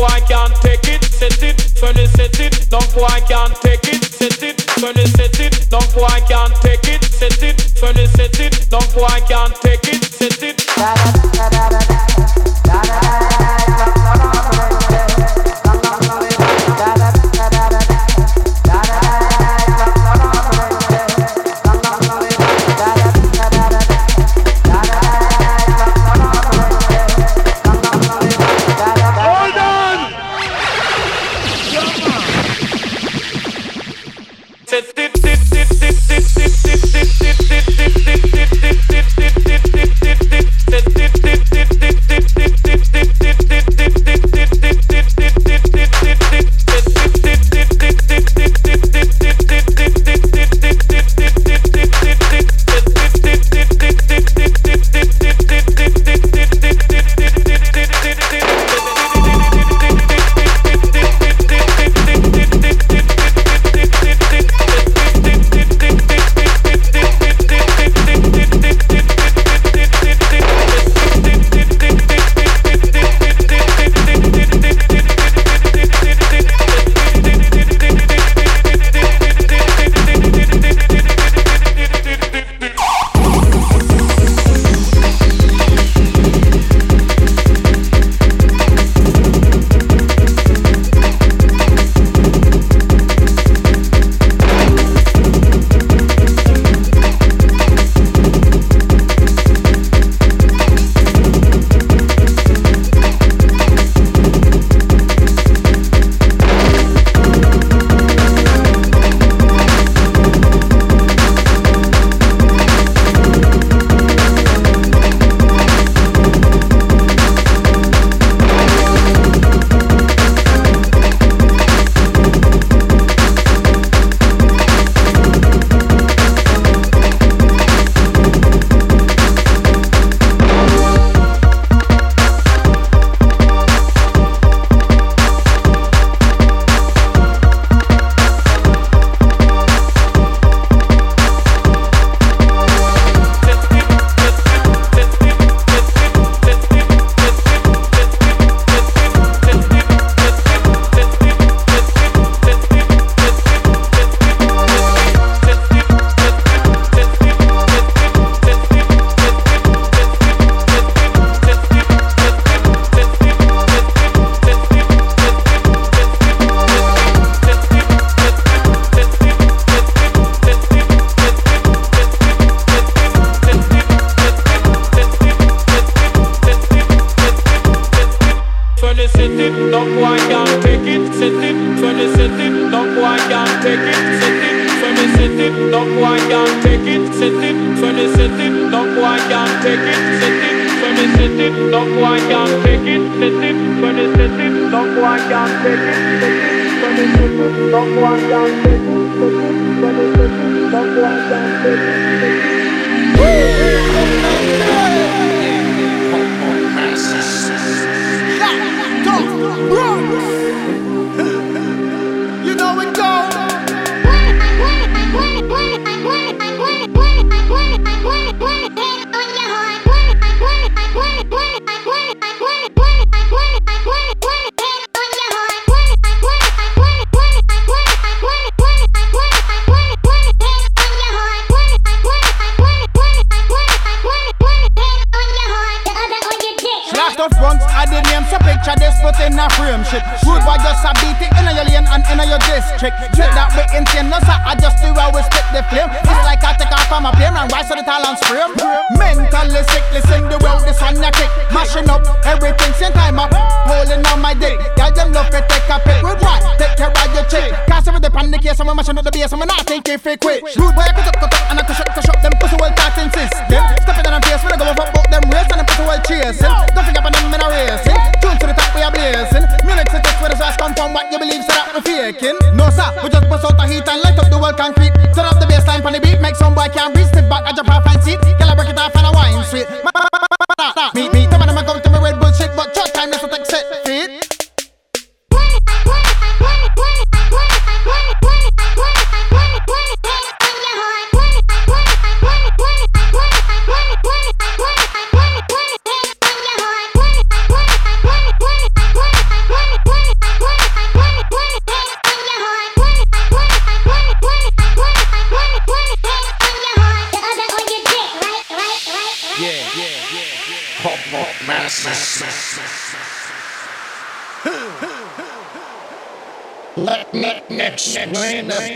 boy can't take it, set it, turn it, set it. Long boy can't take it, set it, turn it, set it. Long boy can't take it, set it, turn it, set it. Long boy can't take it. Frame. Mentally sick, listen the world this one ya kick. Mashing up everything, same time up, holding on my dick. Girl, them love to take a pic. Rude boy, take care of your chick. Cause with the panic here, someone mashing up the bass, I'm not thinking fake quick. Rude boy, I cut up, cut up, and I push up, push up. Them pussy well talking system. Step it on them face, when I go up, up them race, and them pussy well chasing. Don't forget about them in a racing. To the top, we are blazing. Music suggest where the source come from, what you believe, so that we faking. No sir, we just bust out the heat and light up the world concrete. Turn up the bassline on the beat, make some boy can't breathe. Step back, I jump off and seat. Girl, I break it off and I wine sweet. Me, me, Let me explain this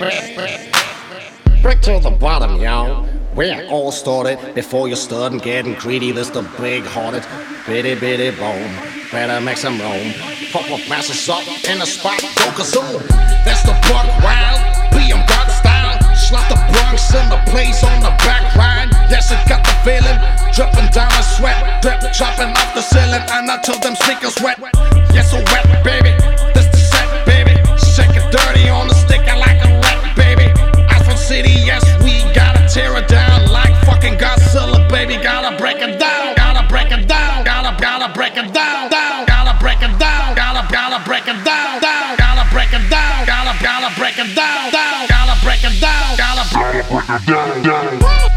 Break to the bottom, y'all. We're all started before you start getting greedy. This the big hearted, bitty bitty bone. Better make some room. Pop up masses up in the spot, go kazoom. That's the buck wild, BM got style. Slap the Bronx in the place on the back ride. Yes, it got the feeling. Dripping down a sweat, drip chopping off the ceiling. And I tell them sneakers wet. Yes, so wet, baby. This dirty on the stick, I like a rat, baby. Alpha City, yes, we gotta tear it down like fucking Godzilla, baby. Gotta break it down, gotta break it down, gotta, gotta break it down, down, gotta break it down, gotta, gotta break it down, down, gotta break it down, gotta, gotta break it down, down, gotta break it down, gotta break it down, down.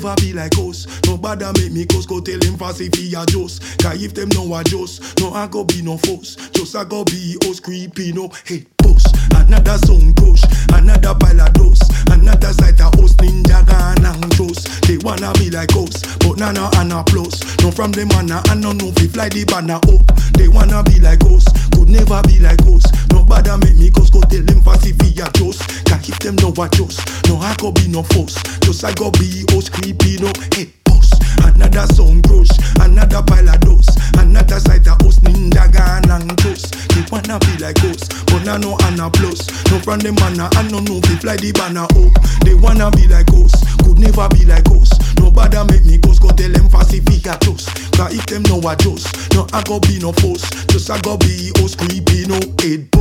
Never be like us. Nobody make me cause go tell them fast if he a just. Cause if them no a just, no I go be no force. Just I go be us creepy, no head boss. Another sound crush, another pile of dust. Another sight of us ninja long chose. They wanna be like us, but nana and a plus. No from the manna and no no fi fly the banner up. They wanna be like us, could never be like us. Nobody make me cause go tell them fast if he a just. If them no a just, no I go be no force. Just I go be us creepy, no head boss. Another sound crush, another pile of dust. Another sight of us ninja gun and toast. They wanna be like us, but now no and a plus. No from the manna and no no fi fly the banner up. They wanna be like us, could never be like us. Nobody make me cause go tell them fast if he got us. Cause if them no a just, no I go be no force. Just I go be us creepy no head boss,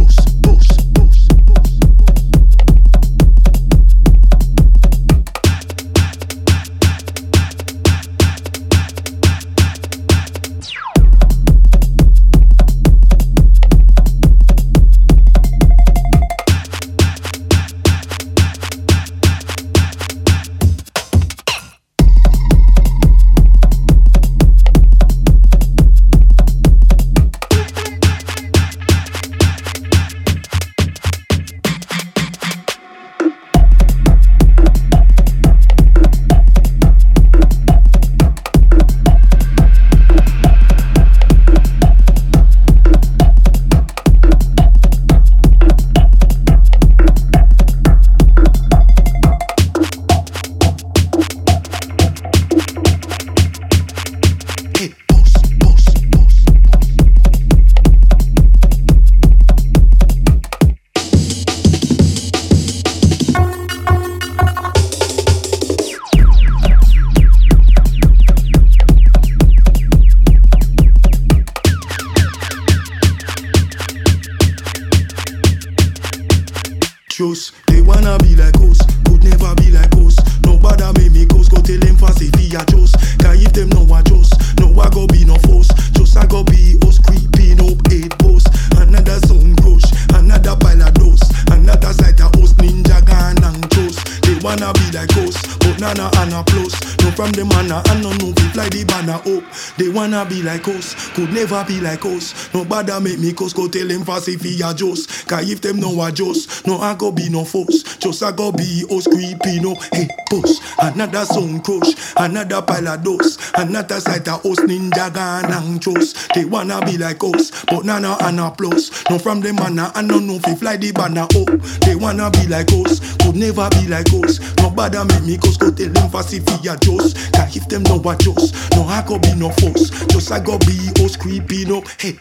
never be like us. Nobody make me cause go tell them fast if he a just. Cause if them no a just, no I go be no force. Just I go be us creeping up head boss. Another sound crush, another pile of dust. Another sight of us ninja gun and toast. They wanna be like us, but nana and a plus. No from them manna and no no fi fly the banner up. They wanna be like us, could never be like us. Nobody make me cause go tell them fast if he a just. Cause if them no a just, no I go be no force. Just I go be us creeping up head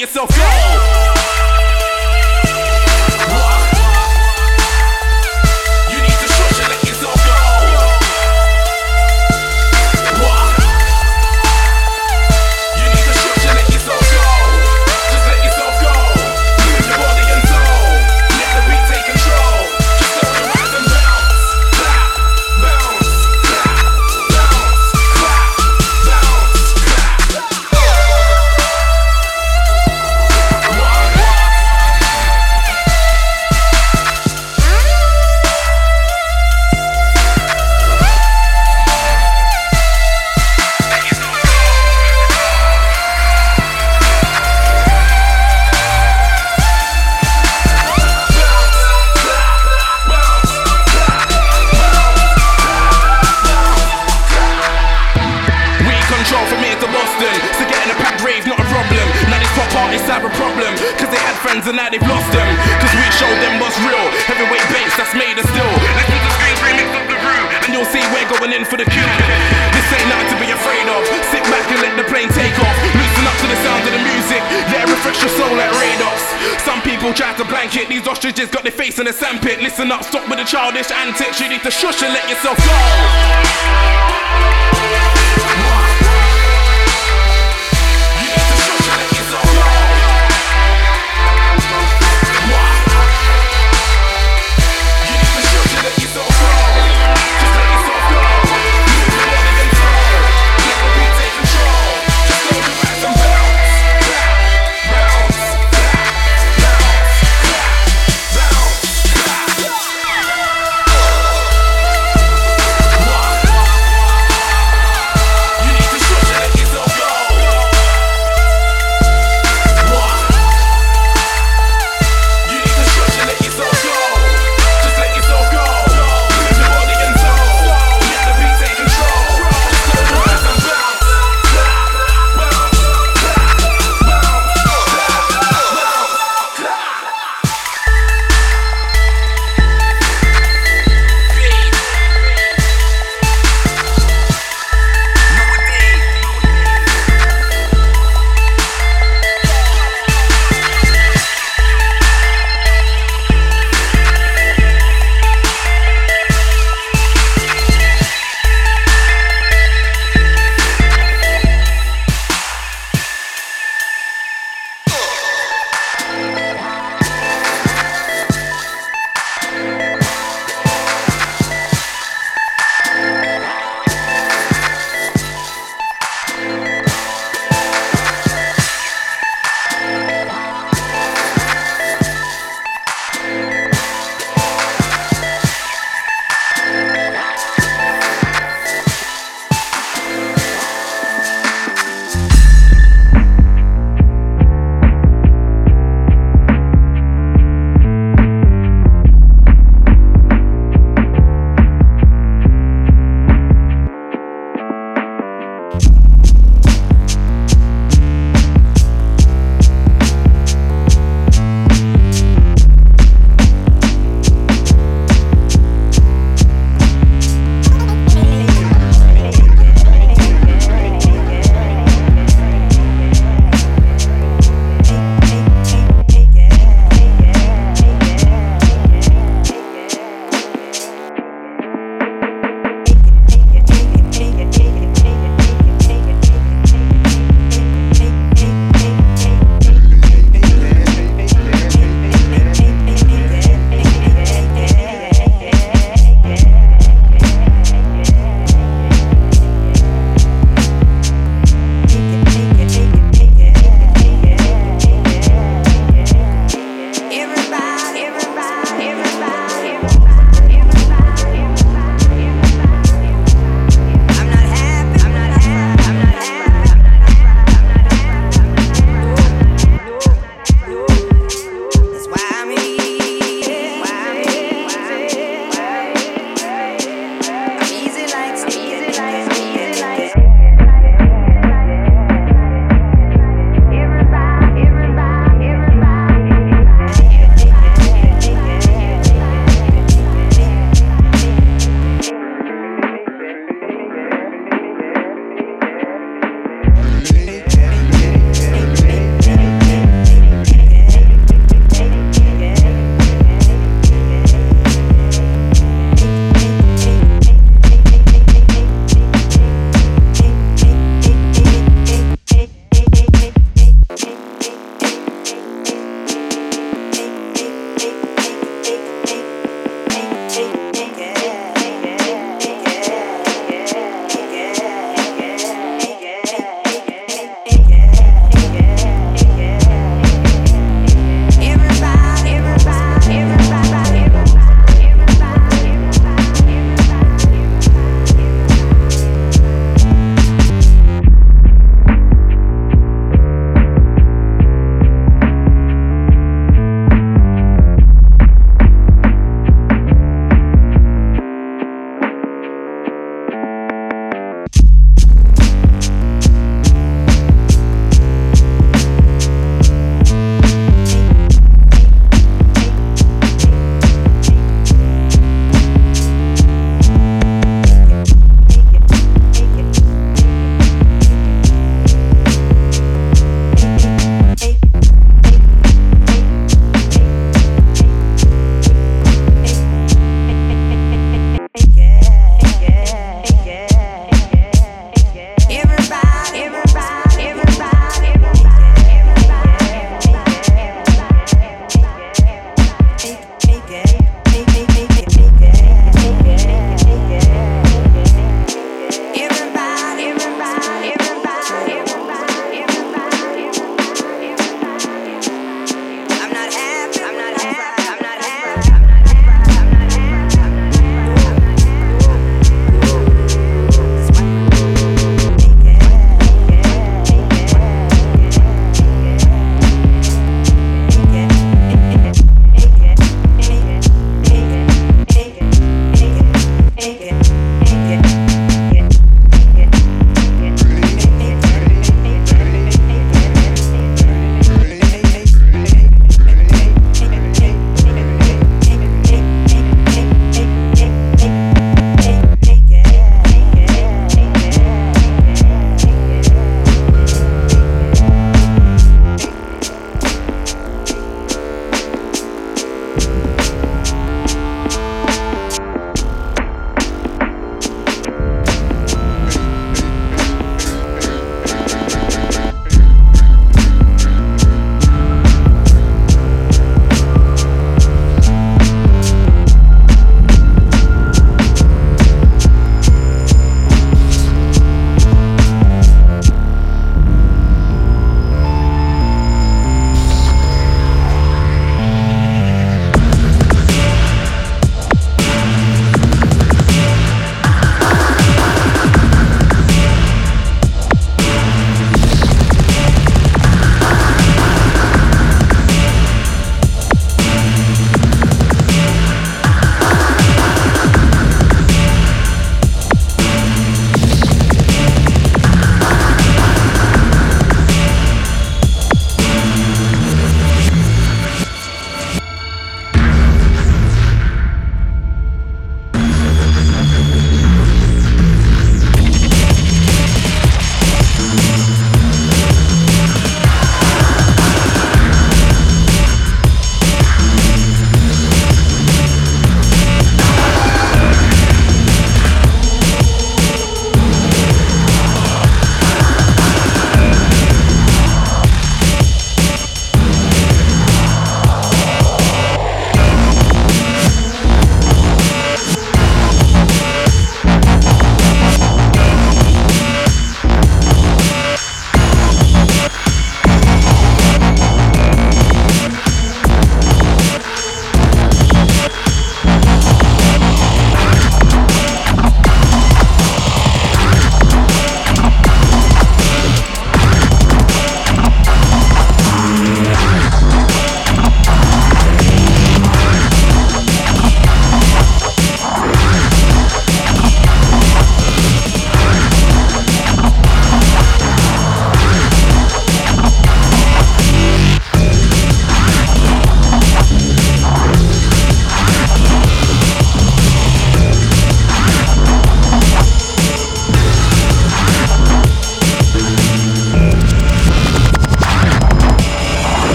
yourself up. Try to blanket. These ostriches got their face in a sandpit. Listen up, stop with the childish antics. You need to shush and let yourself go.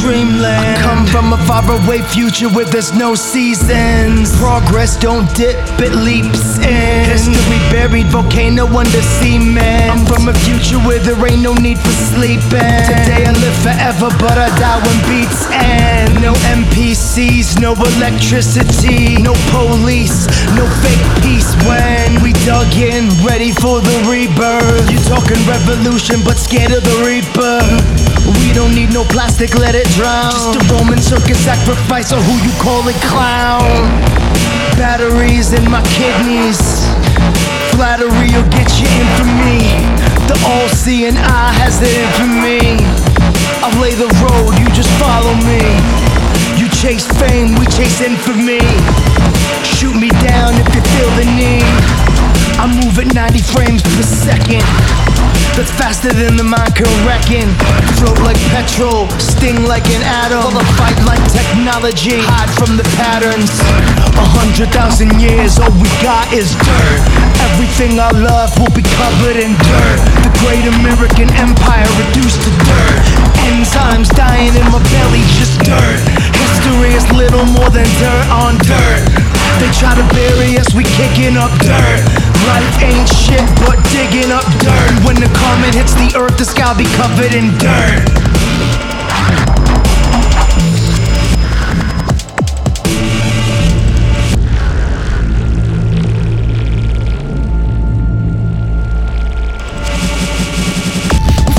Dreamland. I come from a faraway future where there's no seasons. Progress don't dip, it leaps in. History buried, volcano under cement. I'm from a future where there ain't no need for sleeping. Today I live forever, but I die when beats end. No NPCs, no electricity, no police, no fake peace. When we dug in, ready for the rebirth. You talking revolution, but scared of the reaper. We don't need no plastic, let it drown. Just a Roman circus sacrifice, or who you call it clown. Batteries in my kidneys. Flattery will get you infamy. The all-seeing eye has it in for me. I lay the road, you just follow me. You chase fame, we chase infamy. Shoot me down if you feel the need. I move at 90 frames per second. That's faster than the mind can reckon. Float like petrol, sting like an atom. Full of fight like technology, hide from the patterns. A hundred thousand years, all we got is dirt. Everything I love will be covered in dirt. The great American empire reduced to dirt. Enzymes dying in my belly, just dirt. History is little more than dirt on dirt. They try to bury us, we kicking up dirt. Life ain't shit but digging up dirt. When the comet hits the earth, the sky'll be covered in dirt.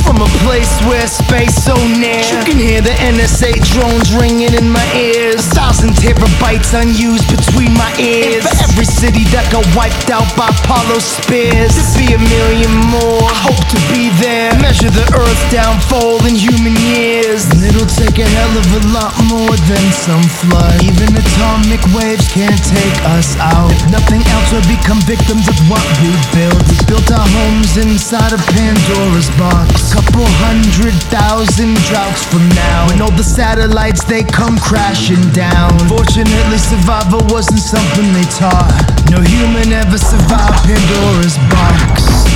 From a place where space so near. You can hear the NSA drones ringing in my ears. A thousand terabytes unused between my ears. And for every city that got wiped out by Apollo spears There'd be a million more, I hope to be there. Measure the earth's downfall in human years. And it'll take a hell of a lot more than some flood. Even atomic waves can't take us out. If nothing else, we'll become victims of what we built. We built our homes inside of Pandora's box. Couple hundred thousand droughts from now And all the satellites, they come crashing down. Fortunately, survival wasn't something they taught. No human ever survived Pandora's box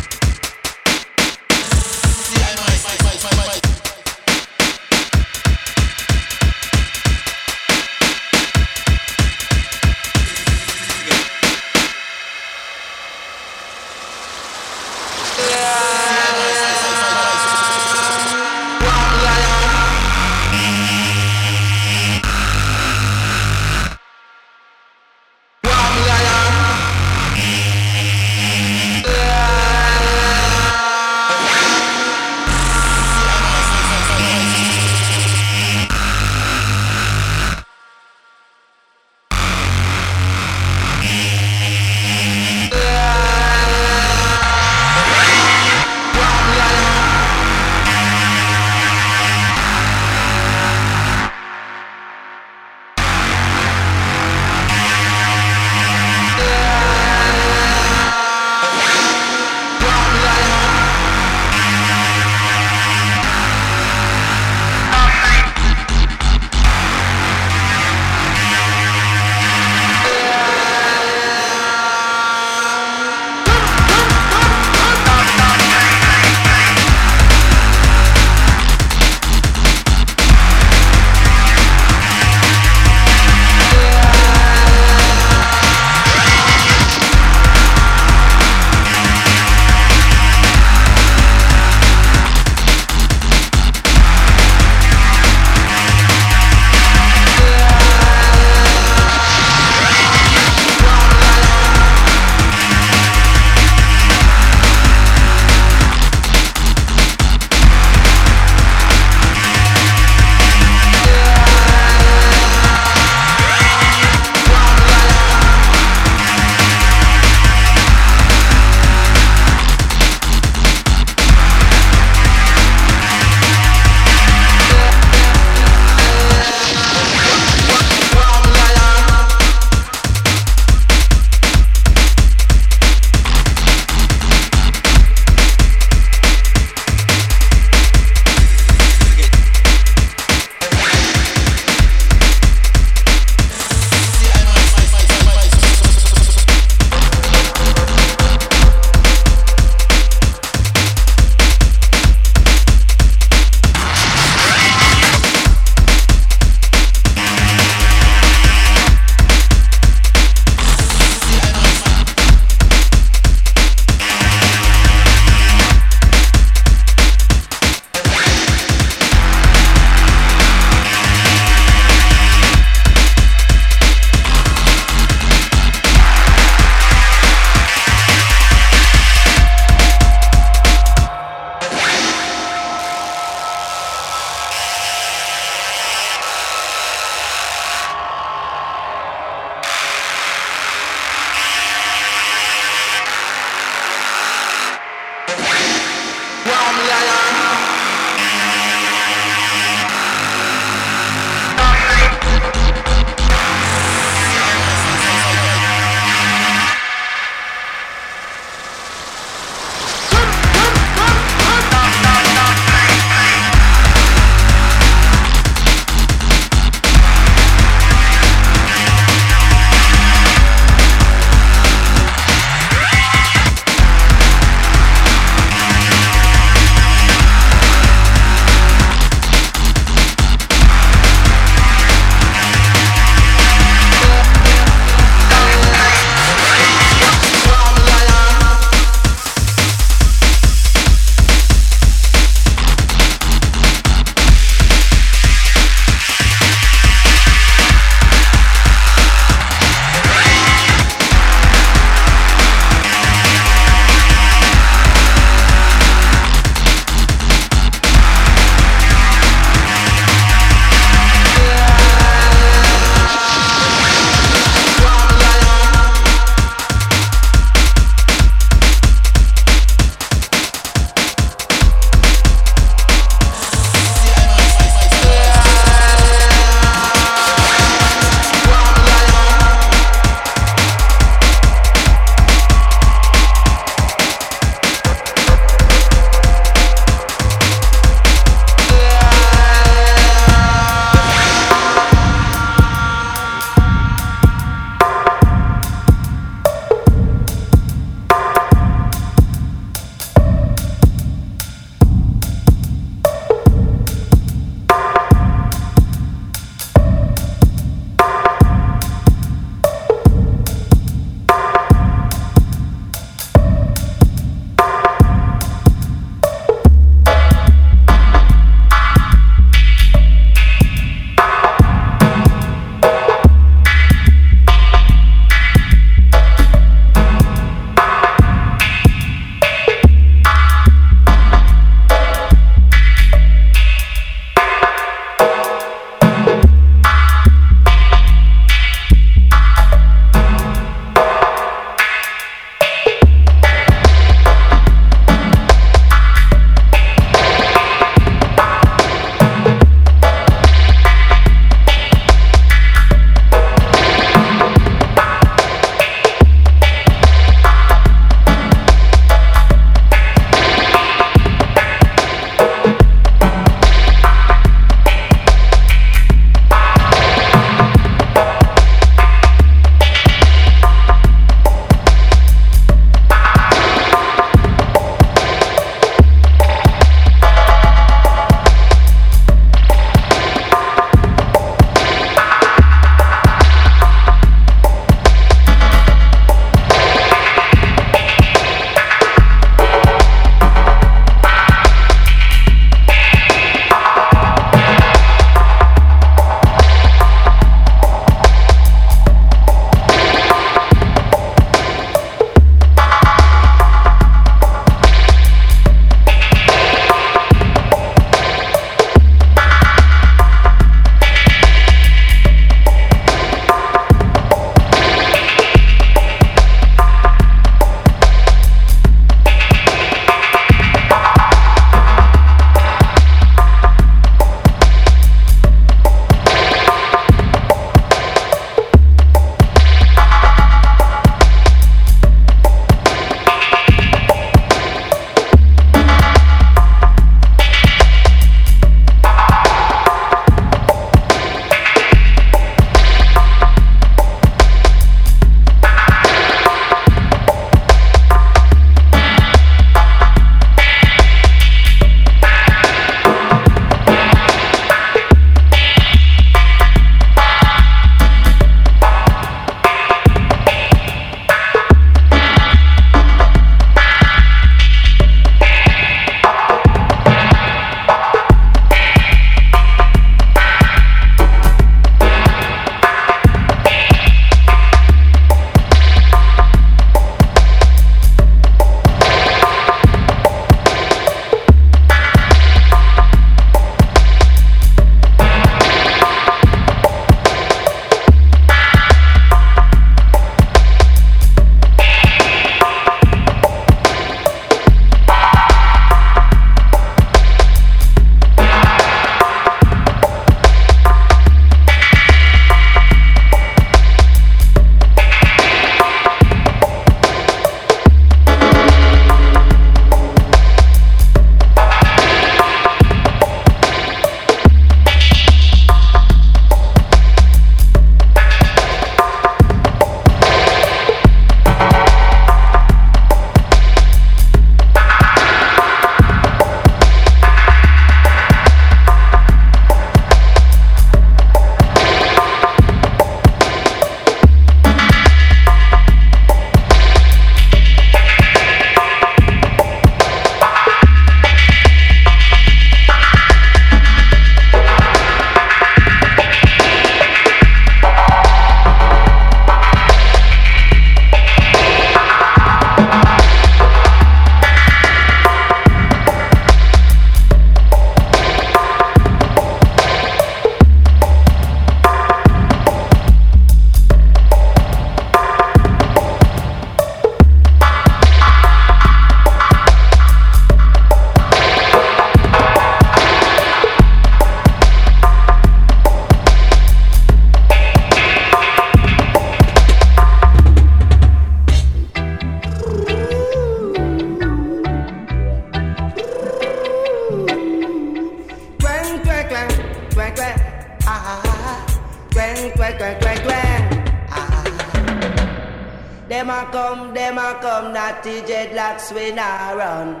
dreadlocks I run.